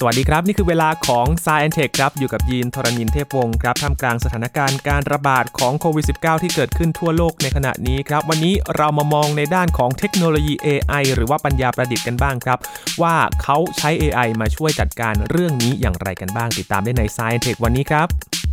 สวัสดีครับ นี่คือเวลาของ s ซ i อ n t e ทครับ อยู่กับยีนทรณินเทพวงศ์ครับท่ามกลางสถานการณ์การระบาดของโควิด -19 ที่เกิดขึ้นทั่วโลกในขณะนี้ครับ วันนี้เรามามองในด้านของเทคโนโลยี AI หรือว่าปัญญาประดิษฐ์กันบ้างครับ ว่าเขาใช้ AI มาช่วยจัดการเรื่องนี้อย่างไรกันบ้าง ติดตามได้ใน s ซ i อ n t e ทวันนี้ครับ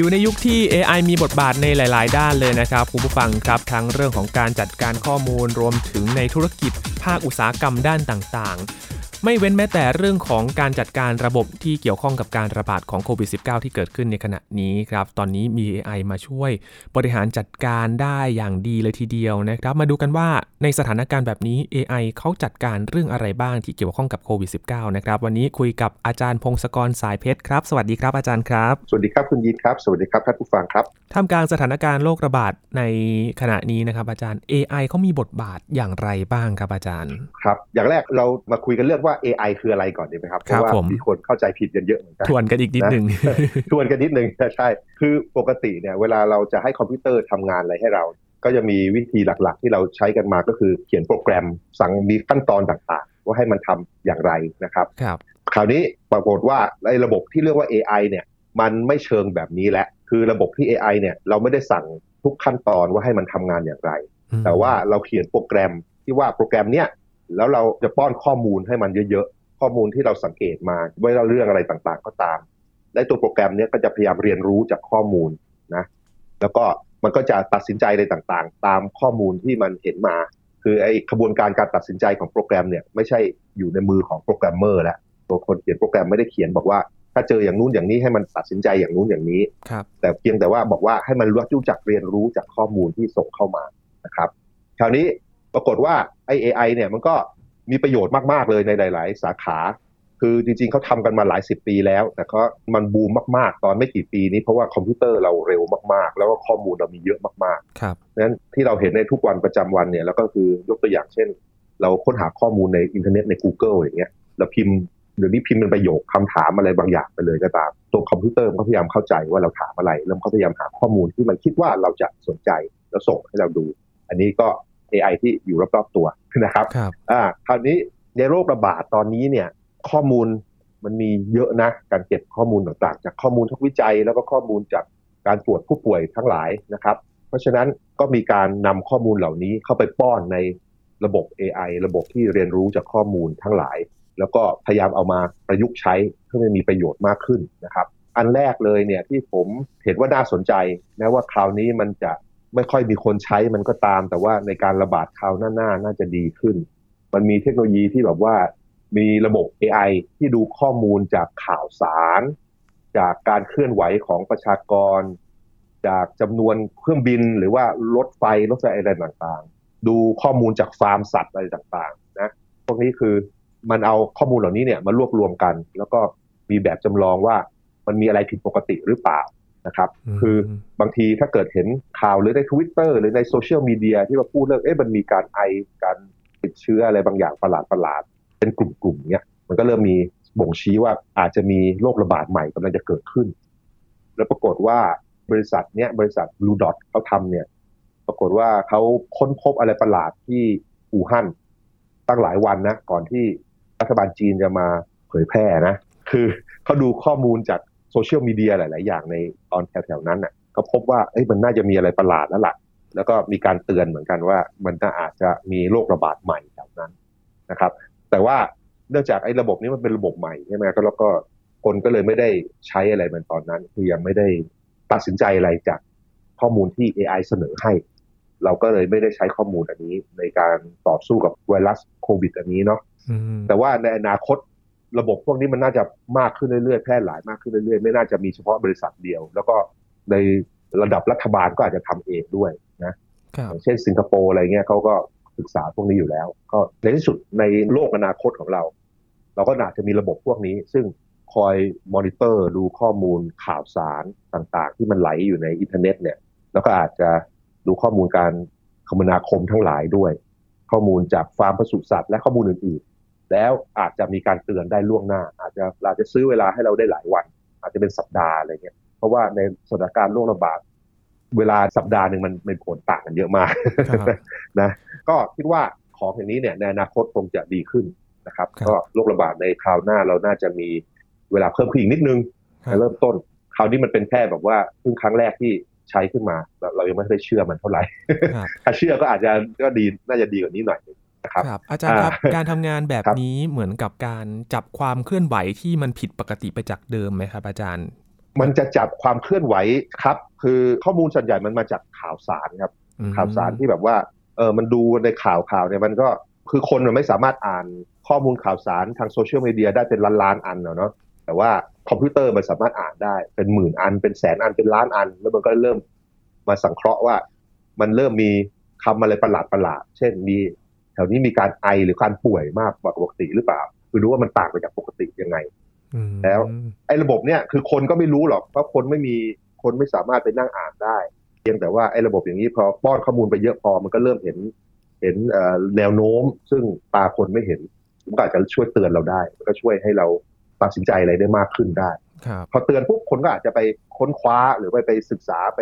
อยู่ในยุคที่ AI มีบทบาทในหลาย ๆ ด้านเลยนะครับคุณผู้ฟังครับทั้งเรื่องของการจัดการข้อมูลรวมถึงในธุรกิจภาคอุตสาหกรรมด้านต่าง ๆ ไม่เว้นแม้แต่เรื่องของการจัดการระบบที่เกี่ยวข้องกับการระบาดของโควิด -19 ที่เกิดขึ้นในขณะนี้ครับ ตอนนี้มี AI มาช่วยบริหารจัดการได้อย่างดีเลยทีเดียวนะครับ มาดูกันว่าในสถานการณ์แบบนี้ AI เขาจัดการเรื่องอะไรบ้างที่เกี่ยวข้องกับโควิด -19 นะครับ วันนี้คุยกับอาจารย์พงศกรสายเพชรครับ สวัสดีครับอาจารย์ครับ สวัสดีครับคุณยินครับ สวัสดีครับท่านผู้ฟังครับ ท่ามกลางสถานการณ์โรคระบาดในขณะนี้นะครับอาจารย์ AI เขามีบทบาทอย่างไรบ้างครับอาจารย์ ครับ อย่างแรกเรามาคุยกันเรื่องว่า AI คืออะไรก่อนดีไหมครับเพราะว่ามีคนเข้าใจผิดกันเยอะเหมือนกันทวนกันอีกนิดนึงทวนกันนิดนึงใช่คือปกติเนี่ยเวลาเราจะให้คอมพิวเตอร์ทำงานอะไรให้เรา ก็จะมีวิธีหลักๆ ที่เราใช้กันมาก็คือเขียนโปรแกรมสั่งมีขั้นตอนต่างๆ ว่าให้มันทำอย่างไรนะครับครับ คราวนี้ปรากฏว่าในระบบที่เรียกว่า AI เนี่ยมันไม่เชิงแบบนี้แหละ คือระบบที่ AI เนี่ยเราไม่ได้สั่งทุกขั้นตอนว่าให้มันทำงานอย่างไร แต่ว่าเราเขียนโปรแกรมที่ว่าโปรแกรมเนี้ย แล้วเราจะป้อนข้อมูลให้มันเยอะๆ ข้อมูลที่เราสังเกตมาว่าเรื่องอะไรต่างๆ ก็ตาม และตัวโปรแกรมเนี้ยก็จะพยายามเรียนรู้จากข้อมูลนะ แล้วก็มันก็จะตัดสินใจอะไรต่างๆ ตามข้อมูลที่มันเห็นมา คือไอ้ขบวนการการตัดสินใจของโปรแกรมเนี่ยไม่ใช่อยู่ในมือของโปรแกรมเมอร์แล้วตัวคนเขียนโปรแกรมไม่ได้เขียนบอกว่าถ้าเจออย่างนู้นอย่างนี้ให้มันตัดสินใจอย่างนู้นอย่างนี้ครับแต่เพียงแต่ว่าบอกว่าให้มันรู้จักเรียนรู้จากข้อมูลที่ส่งเข้ามานะครับ คราวนี้ปรากฏว่า ไอ้ AI เนี่ยมันก็มีประโยชน์มาก ๆ เลยในหลาย ๆ สาขา คือจริง ๆเขาทำกันมาหลายสิบปีแล้ว แต่ก็มันบูมมาก ๆ ตอนไม่กี่ปีนี้เพราะว่าคอมพิวเตอร์เราเร็วมาก ๆ แล้วก็ข้อมูลเรามีเยอะมากๆครับนั้นที่เราเห็นในทุกวันประจำวันเนี่ยแล้วก็คือยกตัวอย่างเช่น เราค้นหาข้อมูลในอินเทอร์เน็ตใน Google อย่างเงี้ยเราพิมพ์เดี๋ยวนี้พิมพ์เป็นประโยคคำถามอะไรบางอย่างไปเลยก็ตาม ตัวคอมพิวเตอร์มันก็พยายามเข้าใจว่าเราถามอะไร แล้วมันก็พยายามหาข้อมูลที่มันคิดว่าเราจะสนใจแล้วส่งให้เราดู อันนี้ก็ AI ที่อยู่รอบๆตัวนะครับครับอ่าคราวนี้ในโรคระบาดตอนนี้เนี่ยข้อมูลมันมีเยอะนะการเก็บข้อมูลต่างๆ จากข้อมูลนักวิจัย แล้วก็ข้อมูลจากการตรวจผู้ป่วยทั้งหลายนะครับ เพราะฉะนั้นก็มีการนำข้อมูลเหล่านี้เข้าไปป้อนในระบบ AI ระบบที่เรียนรู้จากข้อมูลทั้งหลาย แล้วก็พยายามเอามาประยุกต์ใช้เพื่อให้มีประโยชน์มากขึ้นนะครับ อันแรกเลยเนี่ยที่ผมเห็นว่าน่าสนใจแม้ว่าคราวนี้มันจะ ไม่ค่อยมีคนใช้มันก็ตาม แต่ว่าในการระบาดคราวหน้าน่าจะดีขึ้น มันมีเทคโนโลยีที่แบบว่ามีระบบ AI ที่ดูข้อมูลจากข่าวสาร จากการเคลื่อนไหวของประชากร จากจำนวนเครื่องบินหรือว่ารถไฟรถไฟอะไรต่างๆ ดูข้อมูลจากฟาร์มสัตว์อะไรต่างๆนะพวกนี้คือมันเอาข้อมูลเหล่านี้เนี่ยมารวบรวมกัน แล้วก็มีแบบจำลองว่ามันมีอะไรผิดปกติหรือเปล่า นะครับ คือบางทีถ้าเกิดเห็นข่าวหรือในทวิตเตอร์หรือในโซเชียลมีเดียที่มาพูดเรื่องเอ๊ะมันมีการไอการติดเชื้ออะไรบางอย่างประหลาดประหลาดเป็นกลุ่มๆเนี้ยมันก็เริ่มมีบ่งชี้ว่าอาจจะมีโรคระบาดใหม่กำลังจะเกิดขึ้น แล้วปรากฏว่าบริษัทเนี้ยบริษัทบลูดอทเขาทำเนี่ย ปรากฏว่าเขาค้นพบอะไรประหลาดที่อู่ฮั่นตั้งหลายวันนะ ก่อนที่รัฐบาลจีนจะมาเผยแพร่นะ คือเขาดูข้อมูลจาก โซเชียลมีเดียหลาย ๆ อย่างในตอนแถว ๆ นั้นน่ะเขาพบว่าเอ้ยมันน่าจะมีอะไรประหลาดแล้วล่ะ แล้วก็มีการเตือนเหมือนกันว่ามันน่าอาจจะมีโรคระบาดใหม่แถวนั้นนะครับ แต่ว่าเนื่องจากไอ้ระบบนี้มันเป็นระบบใหม่ใช่ไหมก็แล้วก็คนก็เลยไม่ได้ใช้อะไรมันตอนนั้น คือยังไม่ได้ตัดสินใจอะไรจากข้อมูลที่ AI เสนอให้ เราก็เลยไม่ได้ใช้ข้อมูลอันนี้ในการต่อสู้กับไวรัสโควิด อันนี้เนาะแต่ว่าในอนาคต ระบบพวกนี้มันน่าจะมากขึ้นเรื่อยๆแพร่หลายมากขึ้นเรื่อยๆ ไม่น่าจะมีเฉพาะบริษัทเดียว แล้วก็ในระดับรัฐบาลก็อาจจะทำเองด้วยนะอย่างเช่นสิงคโปร์อะไรเงี้ยเขาก็ศึกษาพวกนี้อยู่แล้ว ก็ในที่สุดในโลกอนาคตของเรา เราก็อาจจะมีระบบพวกนี้ ซึ่งคอยมอนิเตอร์ดูข้อมูลข่าวสารต่างๆ ที่มันไหลอยู่ในอินเทอร์เน็ตเนี่ยแล้วก็อาจจะดูข้อมูลการคมนาคมทั้งหลายด้วย ข้อมูลจากฟาร์มปศุสัตว์และข้อมูลอื่น แล้วอาจจะมีการเตือนได้ล่วงหน้า อาจจะเราจะซื้อเวลาให้เราได้หลายวัน อาจจะเป็นสัปดาห์อะไรเงี้ยเพราะว่าในสถานการณ์โรคระบาดเวลาสัปดาห์หนึ่งมันเป็นผลต่างกันเยอะมากครับนะก็คิดว่าของอย่างนี้เนี่ยในอนาคตคงจะดีขึ้นนะครับครับ ก็โรคระบาดในคราวหน้าเราน่าจะมีเวลาเพิ่มขึ้นอีกนิดนึงครับเริ่มต้น คราวนี้มันเป็นแค่แบบว่าเพิ่งครั้งแรกที่ใช้ขึ้นมา เราเรายังไม่ได้เชื่อมันเท่าไหร่ครับถ้าเชื่อก็อาจจะก็ดีน่าจะดีกว่านี้หน่อย นึงนะครับครับอาจารย์ครับอ่าการทำงานแบบครับนี้เหมือนกับการจับความเคลื่อนไหวที่มันผิดปกติไปจากเดิมไหมครับ อาจารย์ มันจะจับความเคลื่อนไหวครับ คือข้อมูลส่วนใหญ่มันมาจากข่าวสารครับอืมข่าวสารที่แบบว่าเออมันดูในข่าวข่าวเนี่ยมันก็คือคนมันไม่สามารถอ่านข้อมูลข่าวสารทางโซเชียลมีเดียได้เป็นล้านล้านๆอันอะเนาะแต่ว่าคอมพิวเตอร์มันสามารถอ่านได้เป็นหมื่นอัน เป็นแสนอันเป็นล้านอัน แล้วมันก็เริ่มมาสังเคราะห์ว่า มันเริ่มมีคำอะไรประหลาดประหลาดๆเช่นมีแถวนี้มีการไอหรือการป่วยมากกว่าปกติหรือเปล่า คือรู้ว่ามันต่างไปจากปกติยังไงอืมแล้วไอ้ระบบเนี่ยคือคนก็ไม่รู้หรอกเพราะคนไม่มีคนไม่สามารถไปนั่งอ่านได้ เพียงแต่ว่าไอ้ระบบอย่างนี้พอป้อนข้อมูลไปเยอะพอมันก็เริ่มเห็นเห็นเอ่อแนวโน้ม ซึ่งตาคนไม่เห็นมันก็อาจจะช่วยเตือนเราได้มันก็ช่วยให้เราตัดสินใจอะไรได้มากขึ้นได้ครับพอเตือนปุ๊บคนก็อาจจะไปค้นคว้าหรือไปไปศึกษาไป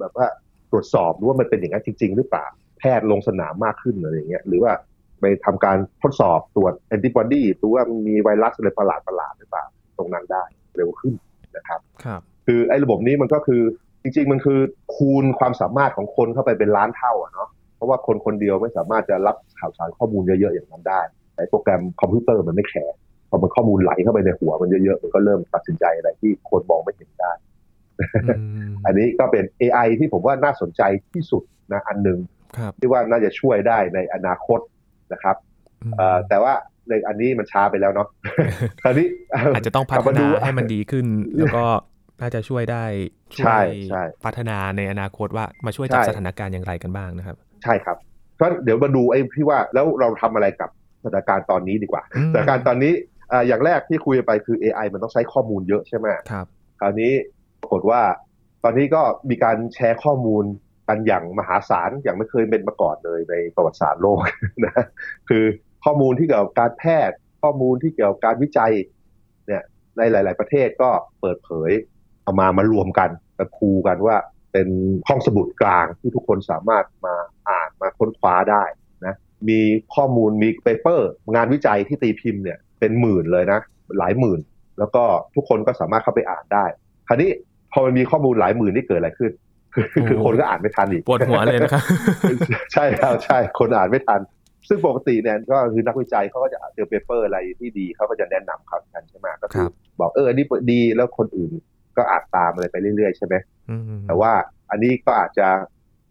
แบบว่าตรวจสอบดูว่ามันเป็นอย่างนั้นจริง ๆ หรือเปล่า แพทย์ลงสนามมากขึ้นอะไรอย่างเงี้ยหรือว่าไปทำการทดสอบตรวจแอนติบอดีตัวว่ามันมีไวรัสอะไรประหลาดประหลาดๆหรือเปล่าตรงนั้นได้เร็วขึ้นนะครับครับ คือไอ้ระบบนี้มันก็คือจริง ๆ มันคือคูณความสามารถของคนเข้าไปเป็นล้านเท่าอะเนาะเพราะว่าคนคนเดียวไม่สามารถจะรับข่าวสารข้อมูลเยอะๆอย่างนั้นได้แต่โปรแกรมคอมพิวเตอร์มันไม่แคร์พอมันข้อมูลไหลเข้าไปในหัวมันเยอะๆมันก็เริ่มตัดสินใจอะไรที่คนมองไม่เห็นได้อืมอันนี้ก็เป็น AI ที่ผมว่าน่าสนใจที่สุดนะอันหนึ่งครับ ที่ว่าน่าจะช่วยได้ในอนาคตนะครับมเอ่อแต่ว่าในอันนี้มันช้าไปแล้วเนาะคราวนี้อาจจะต้องพักลับฒมานาดูให้มันดีขึ้น แล้วก็น่าจะช่วยได้ช่ใช่วยใช่พัฒนาในอนาคตว่ามาช่วยจับใช่สถานการณ์อย่างไรกันบ้างนะครับ ใช่ครับเพราะเดี๋ยวมาดูไอ้ที่ว่าแล้วเราทำอะไรกับสถานการณ์ตอนนี้ดีกว่าอืมสถานการณ์ตอนนี้อ่าอย่างแรกที่คุยไปคือ AI มันต้องใช้ข้อมูลเยอะใช่ไหมครับ คราวนี้ปรากฏว่า ตอนนี้ก็มีการแชร์ข้อมูล กันอย่างมหาศาลอย่างไม่เคยเป็นมาก่อนเลยในประวัติศาสตร์โลกนะคือข้อมูลที่เกี่ยวกับการแพทย์ ข้อมูลที่เกี่ยวกับการวิจัยเนี่ยในหลาย ๆ ประเทศก็เปิดเผยเอามามารวมกันมาคูกันว่าเป็นห้องสมุดกลางที่ทุกคนสามารถมาอ่านมาค้นคว้าได้นะมีข้อมูลมี paper งานวิจัยที่ตีพิมพ์เนี่ยเป็นหมื่นเลยนะหลายหมื่น แล้วก็ทุกคนก็สามารถเข้าไปอ่านได้ คราวนี้พอมันมีข้อมูลหลายหมื่นนี่เกิดอะไรขึ้น คือคือคนก็อ่านไม่ทันอีกปวดหัวเลยนะครับใช่ครับใช่คนอ่านไม่ทัน ซึ่งปกติเนี่ยก็คือนักวิจัยเขาก็จะเจอ paper อะไรที่ดีเขาก็จะแนะนำเขากันใช่ไหมก็คือครับบอกเอออันนี้ดีแล้วคนอื่นก็อ่านตามอะไรไปเรื่อยๆ ใช่ไหมอืมแต่ว่าอันนี้ก็อาจจะ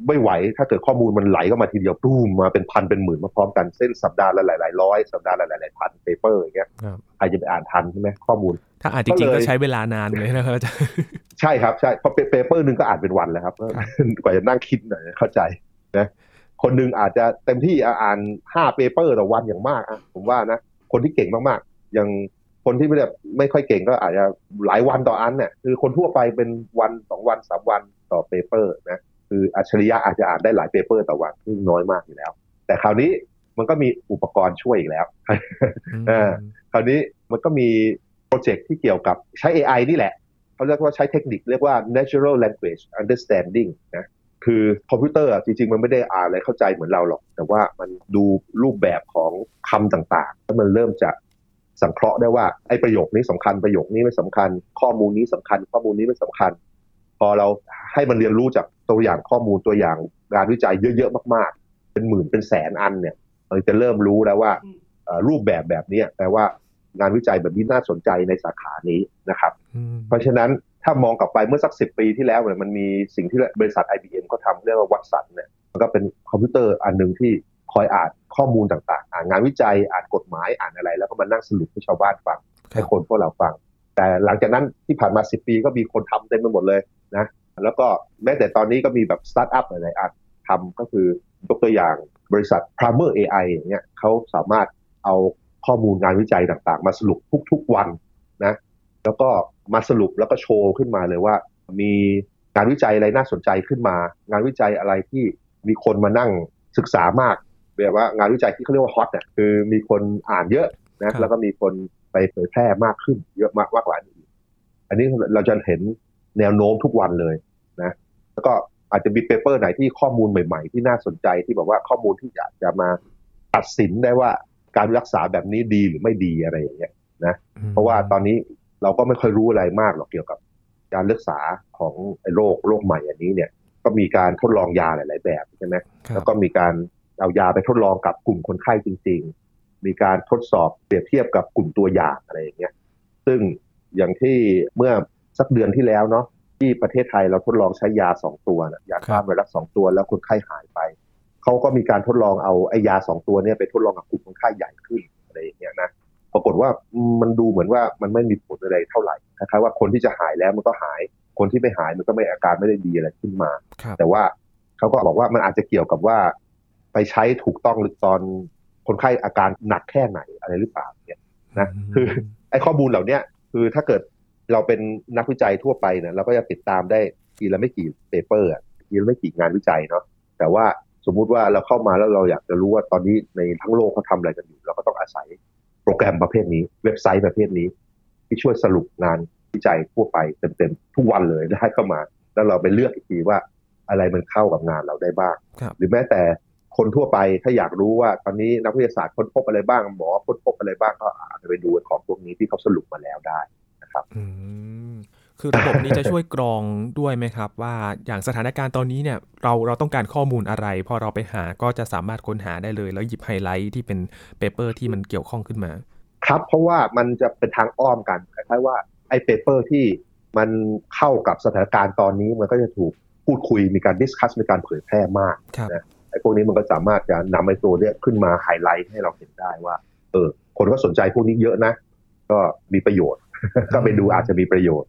ไม่ไหวถ้าเกิดข้อมูลมันไหลเข้ามาทีเดียวตุ้มมาเป็นพันเป็นหมื่นมาพร้อมกันเช่นสัปดาห์ละหลายๆร้อยสัปดาห์ละหลายๆพัน paper อย่างเงี้ยครับใครจะไปอ่านทันใช่ไหมข้อมูล ถ้าอ่านจริงๆก็ก็เลยใช้เวลานานเลยนะครับอาจารย์ ใช่ครับใช่เพราะ paper หนึ่งก็อ่านเป็นวันเลยครับกว่าจะนั่งคิดหน่อยเข้าใจนะคนหนึ่งอาจจะเต็มที่อ่านห้า paper ต่อวันอย่างมากอะผมว่านะคนที่เก่งมากๆ อย่างคนที่ไม่ได้ไม่ค่อยเก่งก็อาจจะหลายวันต่ออันเนี่ยคือคนทั่วไปเป็นวันสองวันสามวันต่อ paper นะคืออัจฉริยะอาจจะอ่านได้หลาย paper ต่อวันซึ่งน้อยมากอยู่แล้ว แต่คราวนี้มันก็มีอุปกรณ์ช่วยอีกแล้วเออคราวนี้มันก็มี project ที่เกี่ยวกับใช้ AI นี่แหละ เขาเรียกว่าใช้เทคนิคเรียกว่า natural language understanding นะคือคอมพิวเตอร์อะจริงๆ มันไม่ได้อ่านอะไรเข้าใจเหมือนเราหรอก แต่ว่ามันดูรูปแบบของคำต่างๆ แล้วมันเริ่มจะสังเคราะห์ได้ว่าไอ้ประโยคนี้สำคัญประโยคนี้ไม่สำคัญ ข้อมูลนี้สำคัญ ข้อมูลนี้ไม่สำคัญ พอเราให้มันเรียนรู้จากตัวอย่างข้อมูลตัวอย่างงานวิจัยเยอะๆมากๆ เป็นหมื่นเป็นแสนอันเนี่ยเราจะเริ่มรู้แล้วว่าเอ่อรูปแบบแบบเนี้ยแปลว่า งานวิจัยแบบนี้น่าสนใจในสาขานี้นะครับอืมเพราะฉะนั้นถ้ามองกลับไปเมื่อสักสิปีที่แล้วเนี่ยมันมีสิ่งที่บริษัท IBM ก็ทำเรียกว่าวัตสันเนี่ยมันก็เป็นคอมพิวเตอร์อันหนึ่งที่คอยอ่านข้อมูลต่างๆ อ่านงานวิจัยอ่านกฎหมายอ่านอะไร แล้วก็มานั่งสรุปให้ชาวบ้านฟังให้คนพวกเราฟัง แต่หลังจากนั้นที่ผ่านมา10ปีก็มีคนทำเต็มไปหมดเลยนะแล้วก็แม้แต่ตอนนี้ก็มีแบบสตาร์ทอัพหลายๆอันทำก็คือยกตัวอย่างบริษัท Primer AI อย่างเงี้ยเขาสามารถเอา ข้อมูลงานวิจัยต่างๆ มาสรุปทุกๆวันนะแล้วก็มาสรุปแล้วก็โชว์ขึ้นมาเลยว่า มีงานวิจัยอะไรน่าสนใจขึ้นมา งานวิจัยอะไรที่มีคนมานั่งศึกษามากแบบว่างานวิจัยที่เขาเรียกว่าฮอตเนี่ยคือมีคนอ่านเยอะนะแล้วก็มีคนไปเผยแพร่มากขึ้นเยอะมากมากกว่านี้อันนี้เราจะเห็นแนวโน้มทุกวันเลยนะแล้วก็อาจจะมีเปเปอร์ไหนที่ข้อมูลใหม่ ๆ ที่น่าสนใจที่บอกว่าข้อมูลที่อยากจะมาตัดสินได้ว่า การรักษาแบบนี้ดีหรือไม่ดีอะไรอย่างเงี้ยนะเพราะว่าตอนนี้เราก็ไม่ค่อยรู้อะไรมากหรอกเกี่ยวกับการรักษาของโรคโรคใหม่อันนี้เนี่ย ก็มีการทดลองยาหลาย ๆ แบบใช่ไหมแล้วก็มีการเอายาไปทดลองกับกลุ่มคนไข้จริง ๆ มีการทดสอบเปรียบเทียบกับกลุ่มตัวอย่างอะไรอย่างเงี้ยซึ่งอย่างที่เมื่อสักเดือนที่แล้วเนาะที่ประเทศไทยเราทดลองใช้ยาสองตัวนะยาฆ่าไวรัสสองตัวแล้วคนไข้หายไป เขาก็มีการทดลองเอาไอ้ยาสองตัวนี้ไปทดลองกับกลุ่มคนไข้ใหญ่ขึ้นอะไรอย่างเงี้ยนะปรากฏว่ามันดูเหมือนว่ามันไม่มีผลอะไรเท่าไหร่คล้ายๆว่าคนที่จะหายแล้วมันก็หาย คนที่ไม่หายมันก็ไม่อาการไม่ได้ดีอะไรขึ้นมา แต่ว่าเขาก็บอกว่ามันอาจจะเกี่ยวกับว่า ไปใช้ถูกต้องหรือตอนคนไข้อาการหนักแค่ไหนอะไรหรือเปล่าเนี่ยนะคือไอ้ข้อมูลเหล่านี้คือถ้าเกิดเราเป็นนักวิจัยทั่วไปเนี่ยเราก็จะติดตามได้ทีละไม่กี่เปเปอร์ทีละไม่กี่งานวิจัยเนาะแต่ว่า สมมุติว่าเราเข้ามาแล้วเราอยากจะรู้ว่าตอนนี้ในทั้งโลกเขาทาอะไรกันอยู่ เราก็ต้องอาศัยโปรแกรมประเภทนี้ เว็บไซต์ประเภทนี้ ที่ช่วยสรุปงานวิจัยทั่วไปเต็มๆทุกวันเลยได้เข้ามา แล้วเราไปเลือกอีกทีว่าอะไรมันเข้ากับงานเราได้บ้าง หรือแม้แต่คนทั่วไปถ้าอยากรู้ว่าตอนนี้นักวิทยาศาสตร์ค้นพบอะไรบ้างหมอค้นพบอะไรบ้างก็อาจจะไปดูของพวกนี้ที่เขาสรุปมาแล้วได้นะครับ คือระบบนี้จะช่วยกรองด้วยไหมครับ ว่าอย่างสถานการณ์ตอนนี้เนี่ยเราเราต้องการข้อมูลอะไร พอเราไปหาก็จะสามารถค้นหาได้เลย แล้วหยิบไฮไลท์ที่เป็น paper ที่มันเกี่ยวข้องขึ้นมา ครับเพราะว่ามันจะเป็นทางอ้อมกันคล้ายๆว่าไอ้ paper ที่มันเข้ากับสถานการณ์ตอนนี้มันก็จะถูกพูดคุยมีการ discuss มีการเผยแพร่มากนะไอ้พวกนี้มันก็สามารถจะนำไอ้ตัวเนี้ยขึ้นมาไฮไลท์ให้เราเห็นได้ว่า เออ คนก็สนใจพวกนี้เยอะนะ ก็มีประโยชน์ ก็ไปดูอาจจะมีประโยชน์นะ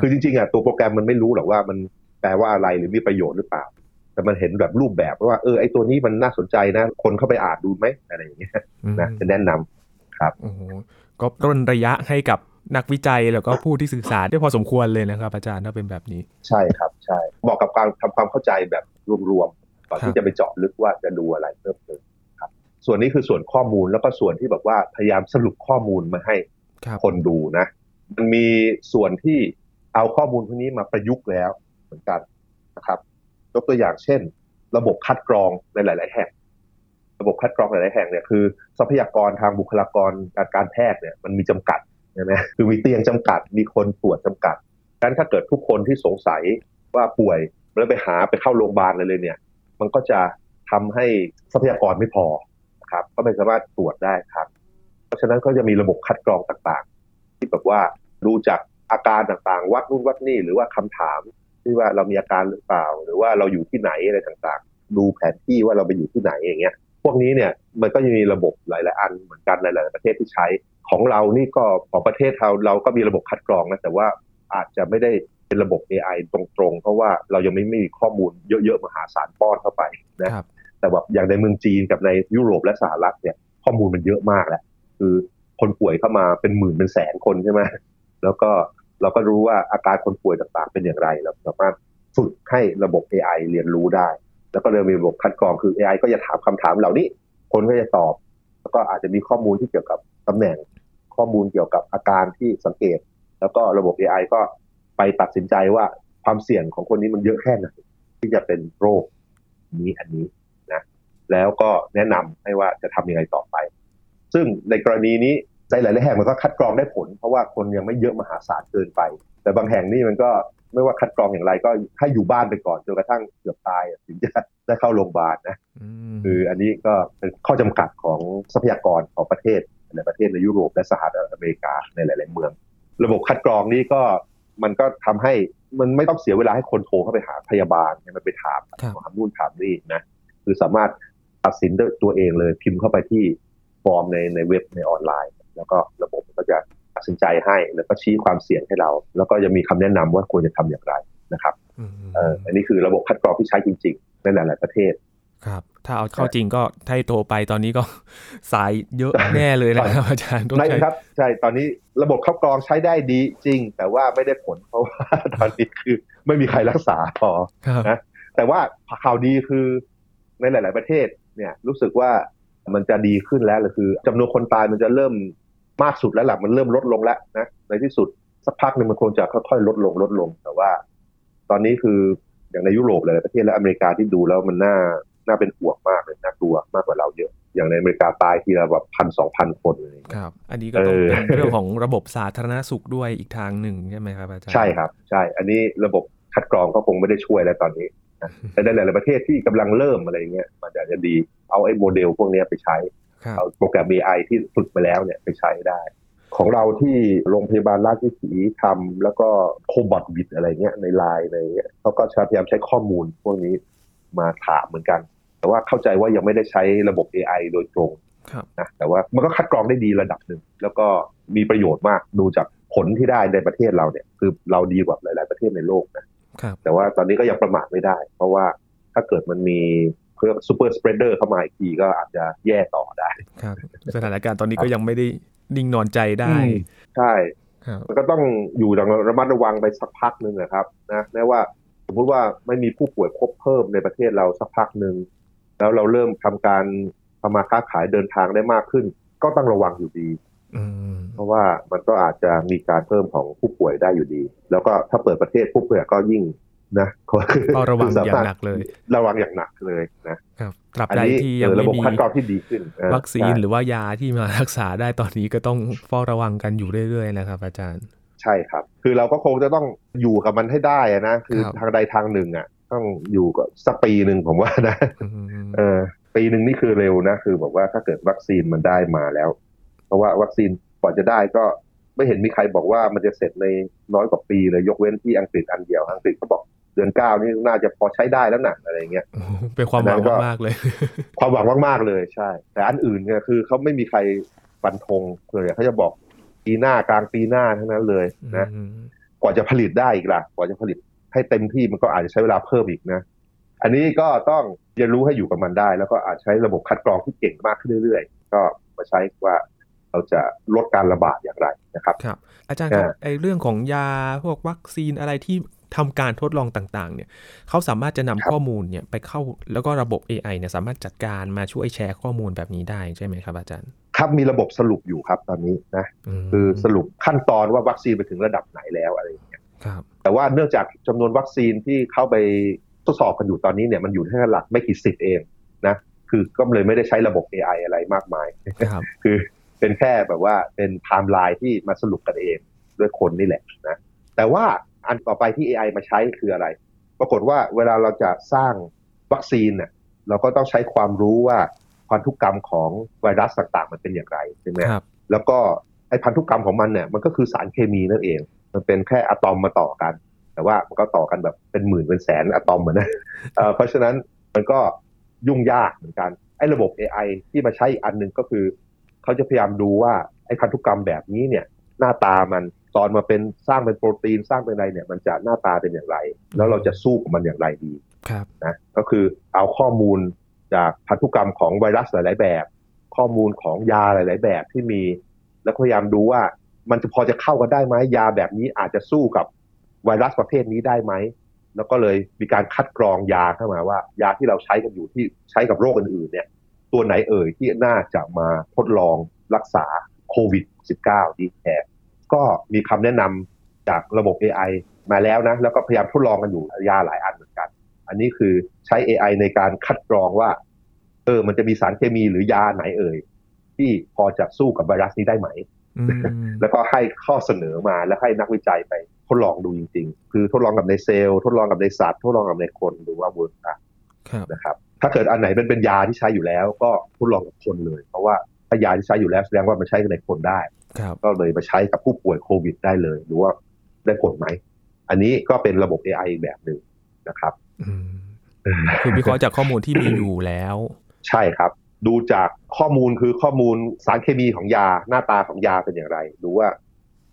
คือจริงๆอะตัวโปรแกรมมันไม่รู้หรอกว่ามันแปลว่าอะไรหรือมีประโยชน์หรือเปล่า แต่มันเห็นแบบรูปแบบว่าเออไอ้ตัวนี้มันน่าสนใจนะ คนเข้าไปอ่านดูไหมอะไรอย่างเงี้ยนะจะแนะนำครับโอ้โหก็ร่นระยะให้กับนักวิจัยแล้วก็ผู้ที่ศึกษาได้พอสมควรเลยนะครับ อาจารย์ถ้าเป็นแบบนี้ ใช่ครับใช่เหมาะกับการทำความเข้าใจแบบรวมๆก่อนที่จะไปเจาะลึกว่าจะดูอะไรเพิ่มเติมครับ ส่วนนี้คือส่วนข้อมูลแล้วก็ส่วนที่แบบว่าพยายามสรุปข้อมูลมาให้คนดูนะ มันมีส่วนที่ เอาข้อมูลพวกนี้มาประยุกต์แล้วเหมือนกันนะครับยกตัวอย่างเช่น ระบบคัดกรองในหลาย ๆ แห่ง ระบบคัดกรองหลาย ๆ แห่งเนี่ยคือ ทรัพยากรทางบุคลากรการการแพทย์เนี่ยมันมีจำกัดใช่ไหมคือมีเตียงจำกัด มีคนตรวจจำกัดดังนั้นถ้าเกิดทุกคนที่สงสัยว่าป่วยแล้วไปหาไปเข้าโรงพยาบาลเลยเลยเนี่ย มันก็จะทำให้ทรัพยากรไม่พอครับ ก็ไม่สามารถตรวจได้ครับ เพราะฉะนั้นก็จะมีระบบคัดกรองต่างๆ ที่แบบว่าดูจาก อาการต่างๆ วัดนู่นวัดนี่หรือว่าคำถามที่ว่าเรามีอาการหรือเปล่า หรือว่าเราอยู่ที่ไหนอะไรต่างๆ ดูแผนที่ว่าเราไปอยู่ที่ไหนอย่างเงี้ย พวกนี้เนี่ยมันก็จะมีระบบหลายๆอันเหมือนกันในหลายประเทศที่ใช้ของเรานี่ก็ของประเทศเราเราก็มีระบบคัดกรองนะแต่ว่าอาจจะไม่ได้เป็นระบบ AI ตรงๆ เพราะว่าเรายังไม่มีข้อมูลเยอะๆมหาศาลป้อนเข้าไปนะแต่แบบอย่างในเมืองจีนกับในยุโรปและสหรัฐเนี่ยข้อมูลมันเยอะมากแหละคือคนป่วยเข้ามาเป็นหมื่นเป็นแสนคนใช่ไหมแล้วก็ เราก็รู้ว่าอาการคนป่วยต่างๆ เป็นอย่างไรเราสามารถฝึกให้ระบบ AI เรียนรู้ได้ แล้วก็เลยมีระบบคัดกรองคือ AI ก็จะถามคำถามเหล่านี้ คนก็จะตอบ แล้วก็อาจจะมีข้อมูลที่เกี่ยวกับตำแหน่ง ข้อมูลเกี่ยวกับอาการที่สังเกต แล้วก็ระบบ AI ก็ไปตัดสินใจว่าความเสี่ยงของคนนี้มันเยอะแค่ไหนที่จะเป็นโรคนี้อันนี้นะแล้วก็แนะนำให้ว่าจะทำยังไงต่อไป ซึ่งในกรณีนี้ ในหลายๆแห่งมันก็คัดกรองได้ผล เพราะว่าคนยังไม่เยอะมหาศาลเกินไป แต่บางแห่งนี่มันก็ไม่ว่าคัดกรองอย่างไรก็ให้อยู่บ้านไปก่อนจนกระทั่งเกือบตายถึงจะได้เข้าโรงพยาบาลนะคืออันนี้ก็เป็นข้อจำกัดของทรัพยากรของประเทศในประเทศในยุโรปและสหรัฐอเมริกาในหลาย ๆ เมือง ระบบคัดกรองนี้ก็มันก็ทำให้มันไม่ต้องเสียเวลาให้คนโทรเข้าไปหาพยาบาลมันไปถามถามนู่นถามนี่นะคือสามารถตัดสินด้วยตัวเองเลยพิมพ์เข้าไปที่ฟอร์มในในเว็บในออนไลน์ แล้วก็ระบบก็จะตัดสินใจให้ แล้วก็ชี้ความเสี่ยงให้เรา แล้วก็จะมีคำแนะนำว่าควรจะทำอย่างไรนะครับเอออันนี้คือระบบคัดกรองที่ใช้จริงๆ ในหลาย ๆ ประเทศ ครับ ถ้าเอาเข้าจริงก็ถ้าโทรไปตอนนี้ก็สายเยอะแน่เลยนะครับอาจารย์ใช่ครับ ใช่ ตอนนี้ระบบคัดกรองใช้ได้ดีจริง แต่ว่าไม่ได้ผลเพราะว่าตอนนี้คือไม่มีใครรักษาพอนะแต่ว่าข่าวดีคือในหลาย ๆ ประเทศเนี่ยรู้สึกว่ามันจะดีขึ้นแล้วเลยคือจำนวนคนตายมันจะเริ่ม มากสุดแล้วหลักมันเริ่มลดลงแล้วนะในที่สุดสักพักหนึ่งมันคงจะค่อยๆลดลงลดลง แต่ว่า ตอนนี้คืออย่างในยุโรปหลายประเทศและอเมริกาที่ดูแล้วมันน่าน่าเป็นห่วงมากเลยน่ากลัวมากกว่าเราเยอะ อย่างในอเมริกาตายทีละแบบพันสองพันคนอะไรอย่างคเงี้ยรับ อันนี้ก็ต้องเออเป็นเรื่องของระบบสาธารณสุขด้วยอีกทางหนึ่งใช่ไหมครับอาจารย์ใช่ครับใช่ อันนี้ระบบคัดกรองก็คงไม่ได้ช่วยแล้วตอนนี้นะแต่ในหลาย ๆ ประเทศที่กำลังเริ่มอะไรอย่างเงี้ยมันอาจจะดีเอาไอ้โมเดลพวกเนี้ยไปใช้ครับ เอาโปรแกรม AI ที่ฝึกมาแล้วเนี่ยไปใช้ได้ ของเราที่โรงพยาบาลราชวิถีทำแล้วก็โคบอทบิดอะไรเงี้ยในไลน์ในเงี้ยเขาก็ใช้พยายามใช้ข้อมูลพวกนี้มาถามเหมือนกัน แต่ว่าเข้าใจว่ายังไม่ได้ใช้ระบบ AI โดยตรงครับนะแต่ว่ามันก็คัดกรองได้ดีระดับหนึ่ง แล้วก็มีประโยชน์มากดูจากผลที่ได้ในประเทศเราเนี่ย คือเราดีกว่าหลาย ๆ ประเทศในโลกนะครับแต่ว่าตอนนี้ก็ยังประมาทไม่ได้ เพราะว่าถ้าเกิดมันมี เครื่อง super spreader เข้ามาอีกทีก็อาจจะแย่ต่อได้ครับสถานการณ์ตอนนี้ก็ยังไม่ได้นิ่งนอนใจได้อืมใช่ครับมันก็ต้องอยู่อย่างระมัดระวังไปสักพักหนึ่งนะครับนะแม้ว่าสมมุติว่าไม่มีผู้ป่วยพบเพิ่มในประเทศเราสักพักหนึ่งแล้วเราเริ่มทำการทำมาค้าขายเดินทางได้มากขึ้น ก็ต้องระวังอยู่ดีอืมเพราะว่ามันก็อาจจะมีการเพิ่มของผู้ป่วยได้อยู่ดี แล้วก็ถ้าเปิดประเทศผู้ป่วยก็ยิ่ง นะก็คือเฝ้าระวังสอย่างมรถหนักเลย ระวังอย่างหนักเลยนะครับตราบอันใดนี้ที่เอยังอไม่ระบบมีคัดกรองที่ดีขึ้นเออวัคซีนใช่หรือว่ายาที่มารักษาได้ตอนนี้ก็ต้องเฝ้าระวังกันอยู่เรื่อยๆนะครับ อาจารย์ ใช่ครับ คือเราก็คงจะต้องอยู่กับมันให้ได้อะนะ คือครับทางใดทางหนึ่งอะ ต้องอยู่กับสักปีหนึ่งผมว่านะอืมเออปีหนึ่งนี่คือเร็วนะ คือบอกว่าถ้าเกิดวัคซีนมันได้มาแล้ว เพราะว่าวัคซีนกว่าจะได้ก็ไม่เห็นมีใครบอกว่ามันจะเสร็จในน้อยกว่าปีเลยยกเว้นที่อังกฤษอันเดียว อังกฤษเขาบอกเดือนเก้านี่น่าจะพอใช้ได้แล้วนะอะไรเงี้ยโอ้โหเป็นความหวังอันนั้นก็มากๆเลย ความหวังมากๆเลยใช่ แต่อันอื่นเนี่ยคือเขาไม่มีใครฟันธงเลยเขาจะบอกปีหน้ากลางปีหน้าทั้งนั้นเลยนะอืมกว่าจะผลิตได้อีกล่ะ กว่าจะผลิตให้เต็มที่มันก็อาจจะใช้เวลาเพิ่มอีกนะ อันนี้ก็ต้องเรียนรู้ให้อยู่กับมันได้ แล้วก็อาจใช้ระบบคัดกรองที่เก่งมากขึ้นเรื่อยๆ ก็มาใช้ว่าเราจะลดการระบาดอย่างไรนะครับ ครับ อาจารย์ครับอ่าไอเรื่องของยาพวกวัคซีนอะไรที่ ทำการทดลองต่างๆ เนี่ยเขาสามารถจะนำข้อมูลเนี่ยไปเข้าแล้วก็ระบบ AI เนี่ยสามารถจัดการมาช่วยแชร์ข้อมูลแบบนี้ได้ใช่ไหมครับอาจารย์ ครับมีระบบสรุปอยู่ครับตอนนี้นะมคือสรุปขั้นตอนว่าวัคซีนไปถึงระดับไหนแล้วอะไรอย่างเงี้ยครับแต่ว่าเนื่องจากจำนวนวัคซีนที่เข้าไปทดสอบกันอยู่ตอนนี้เนี่ยมันอยู่แค่หลักไม่กี่สิบเองนะคือก็เลยไม่ได้ใช้ระบบ AI อะไรมากมายครับคือเป็นแค่แบบว่าเป็นไทม์ไลน์ที่มาสรุปกันเองด้วยคนนี่แหละนะแต่ว่า อันต่อไปที่ AI มาใช้คืออะไร ปรากฏว่าเวลาเราจะสร้างวัคซีนเนี่ยเราก็ต้องใช้ความรู้ว่าพันธุกรรมของไวรัสต่างๆ มันเป็นอย่างไรใช่ไหมครับแล้วก็ไอพันธุกรรมของมันเนี่ยมันก็คือสารเคมีนั่นเอง มันเป็นแค่อะตอมมาต่อกัน แต่ว่ามันก็ต่อกันแบบเป็นหมื่นเป็นแสนอะตอมเหมือนนะเอ่อเพราะฉะนั้นมันก็ยุ่งยากเหมือนกันไอ้ระบบ AI ที่มาใช้อีกอันหนึ่งก็คือ เขาจะพยายามดูว่าไอ้พันธุกรรมแบบนี้เนี่ย หน้าตามันตอนมาเป็นสร้างเป็นโปรตีนสร้างเป็นอะไรเนี่ย มันจะหน้าตาเป็นอย่างไร แล้วเราจะสู้กับมันอย่างไรดีครับนะก็คือเอาข้อมูลจากพันธุกรรมของไวรัสหลาย ๆ แบบ ข้อมูลของยาหลาย ๆ แบบที่มี แล้วพยายามดูว่ามันจะพอจะเข้ากันได้ไหมยาแบบนี้อาจจะสู้กับไวรัสประเภทนี้ได้ไหมแล้วก็เลยมีการคัดกรองยาเข้ามาว่า ยาที่เราใช้กันอยู่ที่ใช้กับโรคอื่นๆเนี่ย ตัวไหนเอ่ยที่น่าจะมาทดลองรักษาโควิด -19 ดีแท้ ก็มีคำแนะนำจากระบบ AI มาแล้วนะ แล้วก็พยายามทดลองกันอยู่ยาหลายอันเหมือนกัน อันนี้คือใช้ AI ในการคัดกรองว่า เออ มันจะมีสารเคมีหรือยาไหนเอ่ย ที่พอจะสู้กับไวรัสนี้ได้ไหมอืมแล้วก็ให้ข้อเสนอมาแล้วให้นักวิจัยไปทดลองดูจริง ๆ คือทดลองกับในเซลล์ทดลองกับในสัตว์ทดลองกับในคนดูว่า work อะครับนะครับ ถ้าเกิดอันไหนมันเป็นยาที่ใช้อยู่แล้ว ก็ทดลองกับคนเลย เพราะว่าถ้ายาที่ใช้อยู่แล้วแสดงว่ามันใช้ในคนได้ครับ ก็เลยมาใช้กับผู้ป่วยโควิดได้เลยหรือว่าได้ผลไหม อันนี้ก็เป็นระบบ AI อีกแบบหนึ่งนะครับอืมคือวิเคราะห์จากข้อมูลที่มีอยู่แล้ว ใช่ครับ ดูจากข้อมูลคือข้อมูลสารเคมีของยาหน้าตาของยาเป็นอย่างไร ดูว่า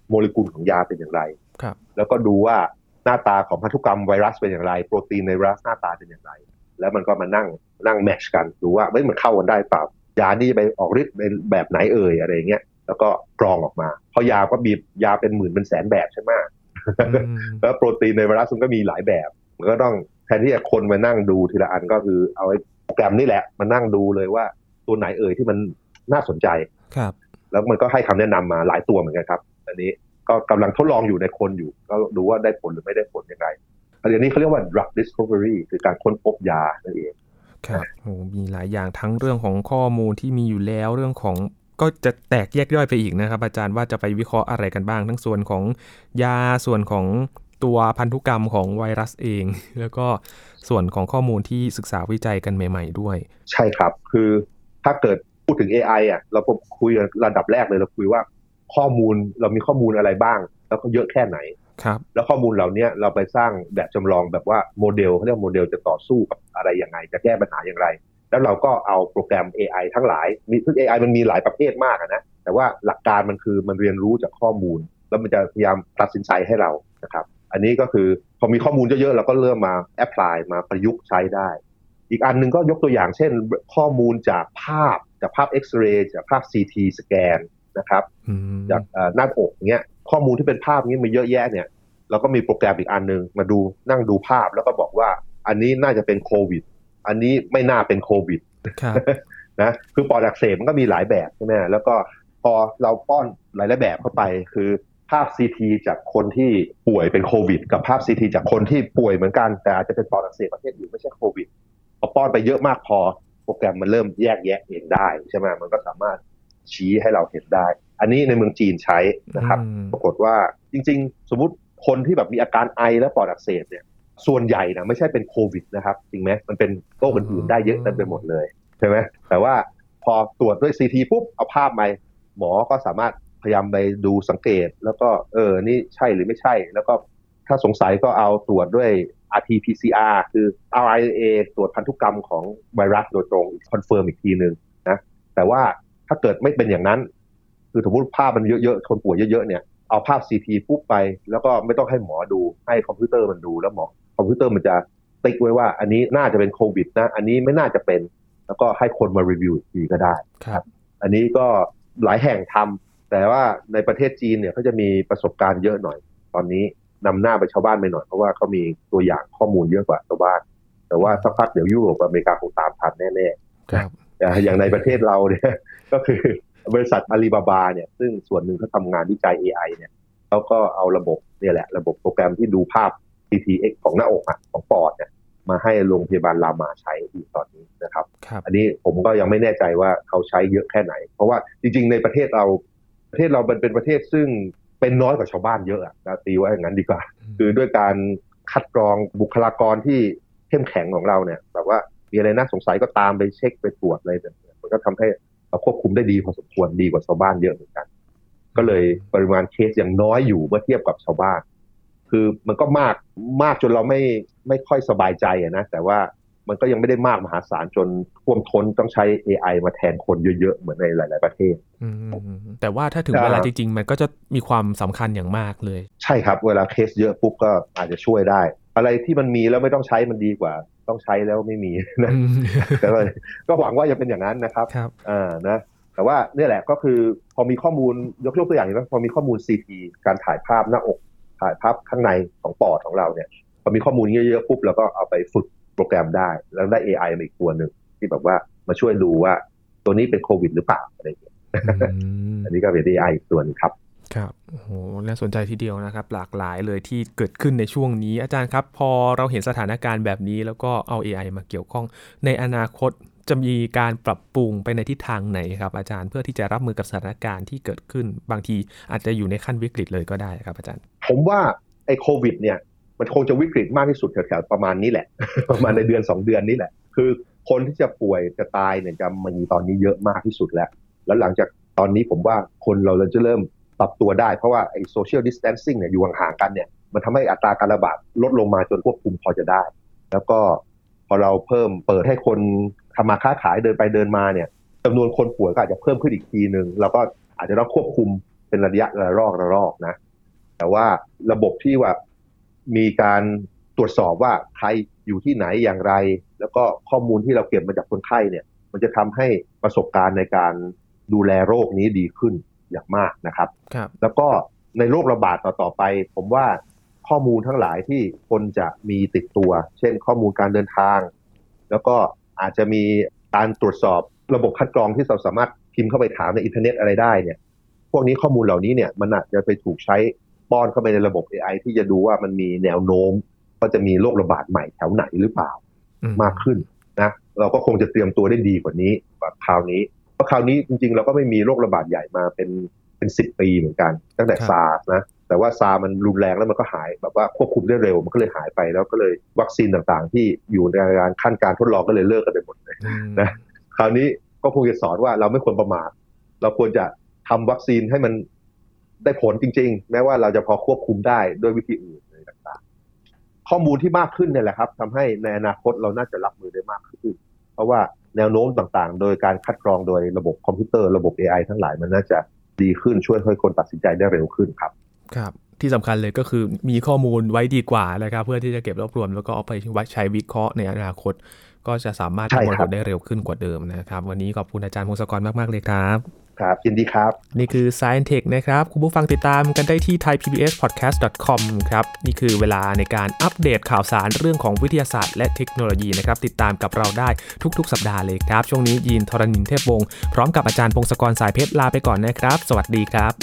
โมเลกุลของยาเป็นอย่างไรครับ แล้วก็ดูว่าหน้าตาของพันธุกรรมไวรัสเป็นอย่างไร โปรตีนในไวรัสหน้าตาเป็นอย่างไร แล้วมันก็มานั่งนั่งแมทชกันดูว่าเฮ้ยมันเข้ากันได้เปล่ายานี่ไปออกฤทธิ์เป็นแบบไหนเอ่ยอะไรอย่างเงี้ย แล้วก็กรองออกมาเพราะยาก็มียาเป็นหมื่นเป็นแสนแบบใช่ไหมอืมแล้วโปรตีนในไวรัสมันก็มีหลายแบบมันก็ต้องแทนที่จะคนมานั่งดูทีละอันก็คือเอาไอ้โปรแกรมนี่แหละมานั่งดูเลยว่าตัวไหนเอ่ยที่มันน่าสนใจครับ แล้วมันก็ให้คำแนะนำมาหลายตัวเหมือนกันครับ อันนี้ก็กำลังทดลองอยู่ในคนอยู่ ก็ดูว่าได้ผลหรือไม่ได้ผลยังไงอันนี้เขาเรียกว่า drug discovery คือการค้นพบยานั่นเองครับโอ้มีหลายอย่างทั้งเรื่องของข้อมูลที่มีอยู่แล้วเรื่องของ ก็จะแตกแยกย่อยไปอีกนะครับ อาจารย์ว่าจะไปวิเคราะห์อะไรกันบ้าง ทั้งส่วนของยาส่วนของตัวพันธุกรรมของไวรัสเอง แล้วก็ส่วนของข้อมูลที่ศึกษาวิจัยกันใหม่ ๆ ด้วย ใช่ครับ คือถ้าเกิดพูดถึง AI อะเราก็คุยระดับแรกเลยเราคุยว่าข้อมูลเรามีข้อมูลอะไรบ้าง แล้วก็เยอะแค่ไหนครับแล้วข้อมูลเหล่านี้เราไปสร้างแบบจำลองแบบว่าโมเดลเขาเรียกโมเดลจะต่อสู้กับอะไรยังไง จะแก้ปัญหาอย่างไร แล้วเราก็เอาโปรแกรม AI ทั้งหลายมีซึ่ง AI มันมีหลายประเภทมากอะนะ แต่ว่าหลักการมันคือมันเรียนรู้จากข้อมูล แล้วมันจะพยายามตัดสินใจให้เรานะครับ อันนี้ก็คือพอมีข้อมูลเยอะๆเราก็เริ่มมา apply มาประยุกต์ใช้ได้ อีกอันหนึ่งก็ยกตัวอย่างเช่น ข้อมูลจากภาพจากภาพเอ็กซเรย์จากภาพ CT สแกนนะครับอืมจากเอ่อหน้าอกเนี้ยข้อมูลที่เป็นภาพนี้มีเยอะแยะเนี่ยเราก็มีโปรแกรมอีกอันหนึงมาดูนั่งดูภาพแล้วก็บอกว่าอันนี้น่าจะเป็นโควิด อันนี้ไม่น่าเป็นโควิดครับนะคือปอดอักเสบมันก็มีหลายแบบใช่ไหมแล้วก็พอเราป้อนหลายๆแบบเข้าไป คือภาพ CT จากคนที่ป่วยเป็นโควิด กับภาพ CT จากคนที่ป่วยเหมือนกัน แต่อาจจะเป็นปอดอักเสบประเภทอื่นไม่ใช่โควิดพอป้อนไปเยอะมากพอโปรแกรมมันเริ่มแยกแยะเองได้ใช่ไหมมันก็สามารถชี้ให้เราเห็นได้ อันนี้ในเมืองจีนใช้นะครับอืมปรากฏว่าจริง ๆ สมมุติคนที่แบบมีอาการไอและปอดอักเสบเนี่ย ส่วนใหญ่นะไม่ใช่เป็นโควิดนะครับจริงไหมมันเป็นโรคอื่นๆได้เยอะเต็มไปหมดเลยใช่ไหมแต่ว่าพอตรวจด้วยซีทีปุ๊บเอาภาพมาหมอก็สามารถพยายามไปดูสังเกต แล้วก็เออนี่ใช่หรือไม่ใช่ แล้วก็ถ้าสงสัยก็เอาตรวจด้วย RT-PCR คือ RNA ตรวจพันธุกรรมของไวรัสโดยตรง confirm อีกทีหนึ่งนะแต่ว่าถ้าเกิดไม่เป็นอย่างนั้น คือสมมติภาพมันเยอะๆคนป่วยเยอะๆเนี่ยเอาภาพ CT ปุ๊บไป แล้วก็ไม่ต้องให้หมอดูให้คอมพิวเตอร์มันดูแล้วหมอ คอมพิวเตอร์มันจะ tick ไว้ว่า อันนี้น่าจะเป็นโควิดนะ อันนี้ไม่น่าจะเป็น แล้วก็ให้คนมารีวิวอีกทีก็ได้ครับ อันนี้ก็หลายแห่งทำแต่ว่าในประเทศจีนเนี่ยเขาจะมีประสบการณ์เยอะหน่อย ตอนนี้นำหน้าไปชาวบ้านไปหน่อยเพราะว่าเขามีตัวอย่างข้อมูลเยอะกว่าชาวบ้าน แต่ว่าสักพักเดี๋ยวยุโรปอเมริกาคงตามทันแน่ๆครับแต่อย่างในประเทศเราเนี่ยก็คือบริษัทอาลีบาบาเนี่ยซึ่งส่วนหนึ่งเขาทำงานวิจัย AI เนี่ยเขาก็เอาระบบเนี่ยแหละ ระบบโปรแกรมที่ดูภาพ CTX ของหน้าอกอะของปอดเนี่ยมาให้โรงพยาบาลรามาใช้อยู่ตอนนี้นะครับครับอันนี้ผมก็ยังไม่แน่ใจว่าเขาใช้เยอะแค่ไหน เพราะว่าจริง ๆ ในประเทศเราประเทศเรามันเป็นประเทศซึ่งเป็นน้อยกว่าชาวบ้านเยอะอะนะตีว่าอย่างนั้นดีกว่า คือด้วยการคัดกรองบุคลากรที่เข้มแข็งของเราเนี่ยแบบว่ามีอะไรน่าสงสัยก็ตามไปเช็คไปตรวจอะไรแบบนี้มันก็ทำให้เราควบคุมได้ดีพอสมควรดีกว่าชาวบ้านเยอะเหมือนกัน ก็เลยปริมาณเคสอย่างน้อยอยู่เมื่อเทียบกับชาวบ้าน คือมันก็มากมากจนเราไม่ไม่ค่อยสบายใจอะนะแต่ว่ามันก็ยังไม่ได้มากมหาศาลจนท่วมท้นต้องใช้ AI มาแทนคนเยอะๆ เหมือนในหลาย ๆ ประเทศอืมแต่ว่าถ้าถึงเวลาจริง ๆ มันก็จะมีความสำคัญอย่างมากเลย ใช่ครับเวลาเคสเยอะปุ๊บก็อาจจะช่วยได้ อะไรที่มันมีแล้วไม่ต้องใช้มันดีกว่า ต้องใช้แล้วไม่มีนะอืมแต่ว่าก็หวังว่าจะเป็นอย่างนั้นนะครับครับอ่านะแต่ว่าเนี่ยแหละก็คือพอมีข้อมูลยกยกตัวอย่างนะพอมีข้อมูล CT การถ่ายภาพหน้าอก ถ่ายภาพข้างในของปอดของเราเนี่ยพอมีข้อมูลเยอะๆปุ๊บเราก็เอาไปฝึกโปรแกรมได้ แล้วได้ AI มาอีกตัวหนึ่งที่แบบว่ามาช่วยดูว่าตัวนี้เป็นโควิดหรือเปล่าอะไรอย่างเงี้ยอืมอันนี้ก็เป็น AI อีกตัวหนึงครับครับโอ้โหน่าสนใจทีเดียวนะครับ หลากหลายเลยที่เกิดขึ้นในช่วงนี้ อาจารย์ครับ พอเราเห็นสถานการณ์แบบนี้แล้วก็เอา AI มาเกี่ยวข้องในอนาคต จะมีการปรับปรุงไปในทิศทางไหนครับอาจารย์เพื่อที่จะรับมือกับสถานการณ์ที่เกิดขึ้น บางทีอาจจะอยู่ในขั้นวิกฤตเลยก็ได้ครับอาจารย์ ผมว่าไอ้โควิดเนี่ยมันคงจะวิกฤตมากที่สุดแถวๆประมาณนี้แหละ ประมาณในเดือนสองเดือนนี้แหละ คือคนที่จะป่วยจะตายเนี่ยจะมีตอนนี้เยอะมากที่สุดแล้ว แล้วหลังจากตอนนี้ผมว่าคนเราจะเริ่มปรับตัวได้เพราะว่าไอ้ social distancing เนี่ยอยู่ห่างๆกันเนี่ยมันทำให้อัตราการระบาดลดลงมาจนควบคุมพอจะได้ แล้วก็พอเราเพิ่มเปิดให้คน ทำมาค้าขายเดินไปเดินมาเนี่ยจำนวนคนป่วยก็อาจจะเพิ่มขึ้นอีกทีหนึ่งเราก็อาจจะต้องควบคุมเป็นระยะระลอกระลอกนะ แต่ว่าระบบที่ว่ามีการตรวจสอบว่าใครอยู่ที่ไหนอย่างไร แล้วก็ข้อมูลที่เราเก็บมาจากคนไข้เนี่ย มันจะทำให้ประสบการณ์ในการดูแลโรคนี้ดีขึ้นอย่างมากนะครับครับแล้วก็ในโรคระบาดต่อๆไป ผมว่าข้อมูลทั้งหลายที่คนจะมีติดตัว เช่นข้อมูลการเดินทาง แล้วก็ อาจจะมีการตรวจสอบระบบคัดกรองที่เราสามารถพิมพ์เข้าไปถามในอินเทอร์เน็ตอะไรได้เนี่ย พวกนี้ข้อมูลเหล่านี้เนี่ยมันอาจจะไปถูกใช้ป้อนเข้าไปในระบบ AI ที่จะดูว่ามันมีแนวโน้มว่าจะมีโรคระบาดใหม่แถวไหนหรือเปล่าอืมมากขึ้นนะเราก็คงจะเตรียมตัวได้ดีกว่านี้กว่าคราวนี้เพราะคราวนี้จริงๆ เราก็ไม่มีโรคระบาดใหญ่มาเป็นเป็นสิบปีเหมือนกัน ตั้งแต่ซาร์นะ แต่ว่าซาร์มันรุนแรงแล้วมันก็หายแบบว่าควบคุมได้เร็วมันก็เลยหายไปแล้วก็เลยวัคซีนต่างๆ ที่อยู่ในการขั้นการทดลองก็เลยเลิกกันไปหมดเลยอืมนะคราวนี้ก็คงจะสอนว่าเราไม่ควรประมาทเราควรจะทำวัคซีนให้มันได้ผลจริง ๆ แม้ว่าเราจะพอควบคุมได้ด้วยวิธีอื่นอะไรต่างๆ ข้อมูลที่มากขึ้นเนี่ยแหละครับทำให้ในอนาคตเราน่าจะรับมือได้มากขึ้น เพราะว่าแนวโน้มต่างๆ โดยการคัดกรองโดยระบบคอมพิวเตอร์ระบบ AI ทั้งหลายมันน่าจะดีขึ้นช่วยให้คนตัดสินใจได้เร็วขึ้นครับ ครับที่สำคัญเลยก็คือมีข้อมูลไว้ดีกว่านะครับ เพื่อที่จะเก็บรวบรวม แล้วก็เอาไปไว้ใช้วิเคราะห์ในอนาคต ก็จะสามารถใช่ทำครับผลได้เร็วขึ้นกว่าเดิมนะครับ วันนี้ขอบคุณอาจารย์พงศกรมาก ๆ เลยครับครับยินดีครับ นี่คือ Science Tech นะครับ คุณผู้ฟังติดตามกันได้ที่ thaipbspodcast.com ครับ นี่คือเวลาในการอัปเดตข่าวสารเรื่องของวิทยาศาสตร์ และเทคโนโลยีนะครับ ติดตามกับเราได้ทุกๆ สัปดาห์เลยครับ ช่วงนี้ยีนทรณินเทพวงศ์พร้อมกับอาจารย์พงศกรสายเพชรลาไปก่อนนะครับ สวัสดีครับ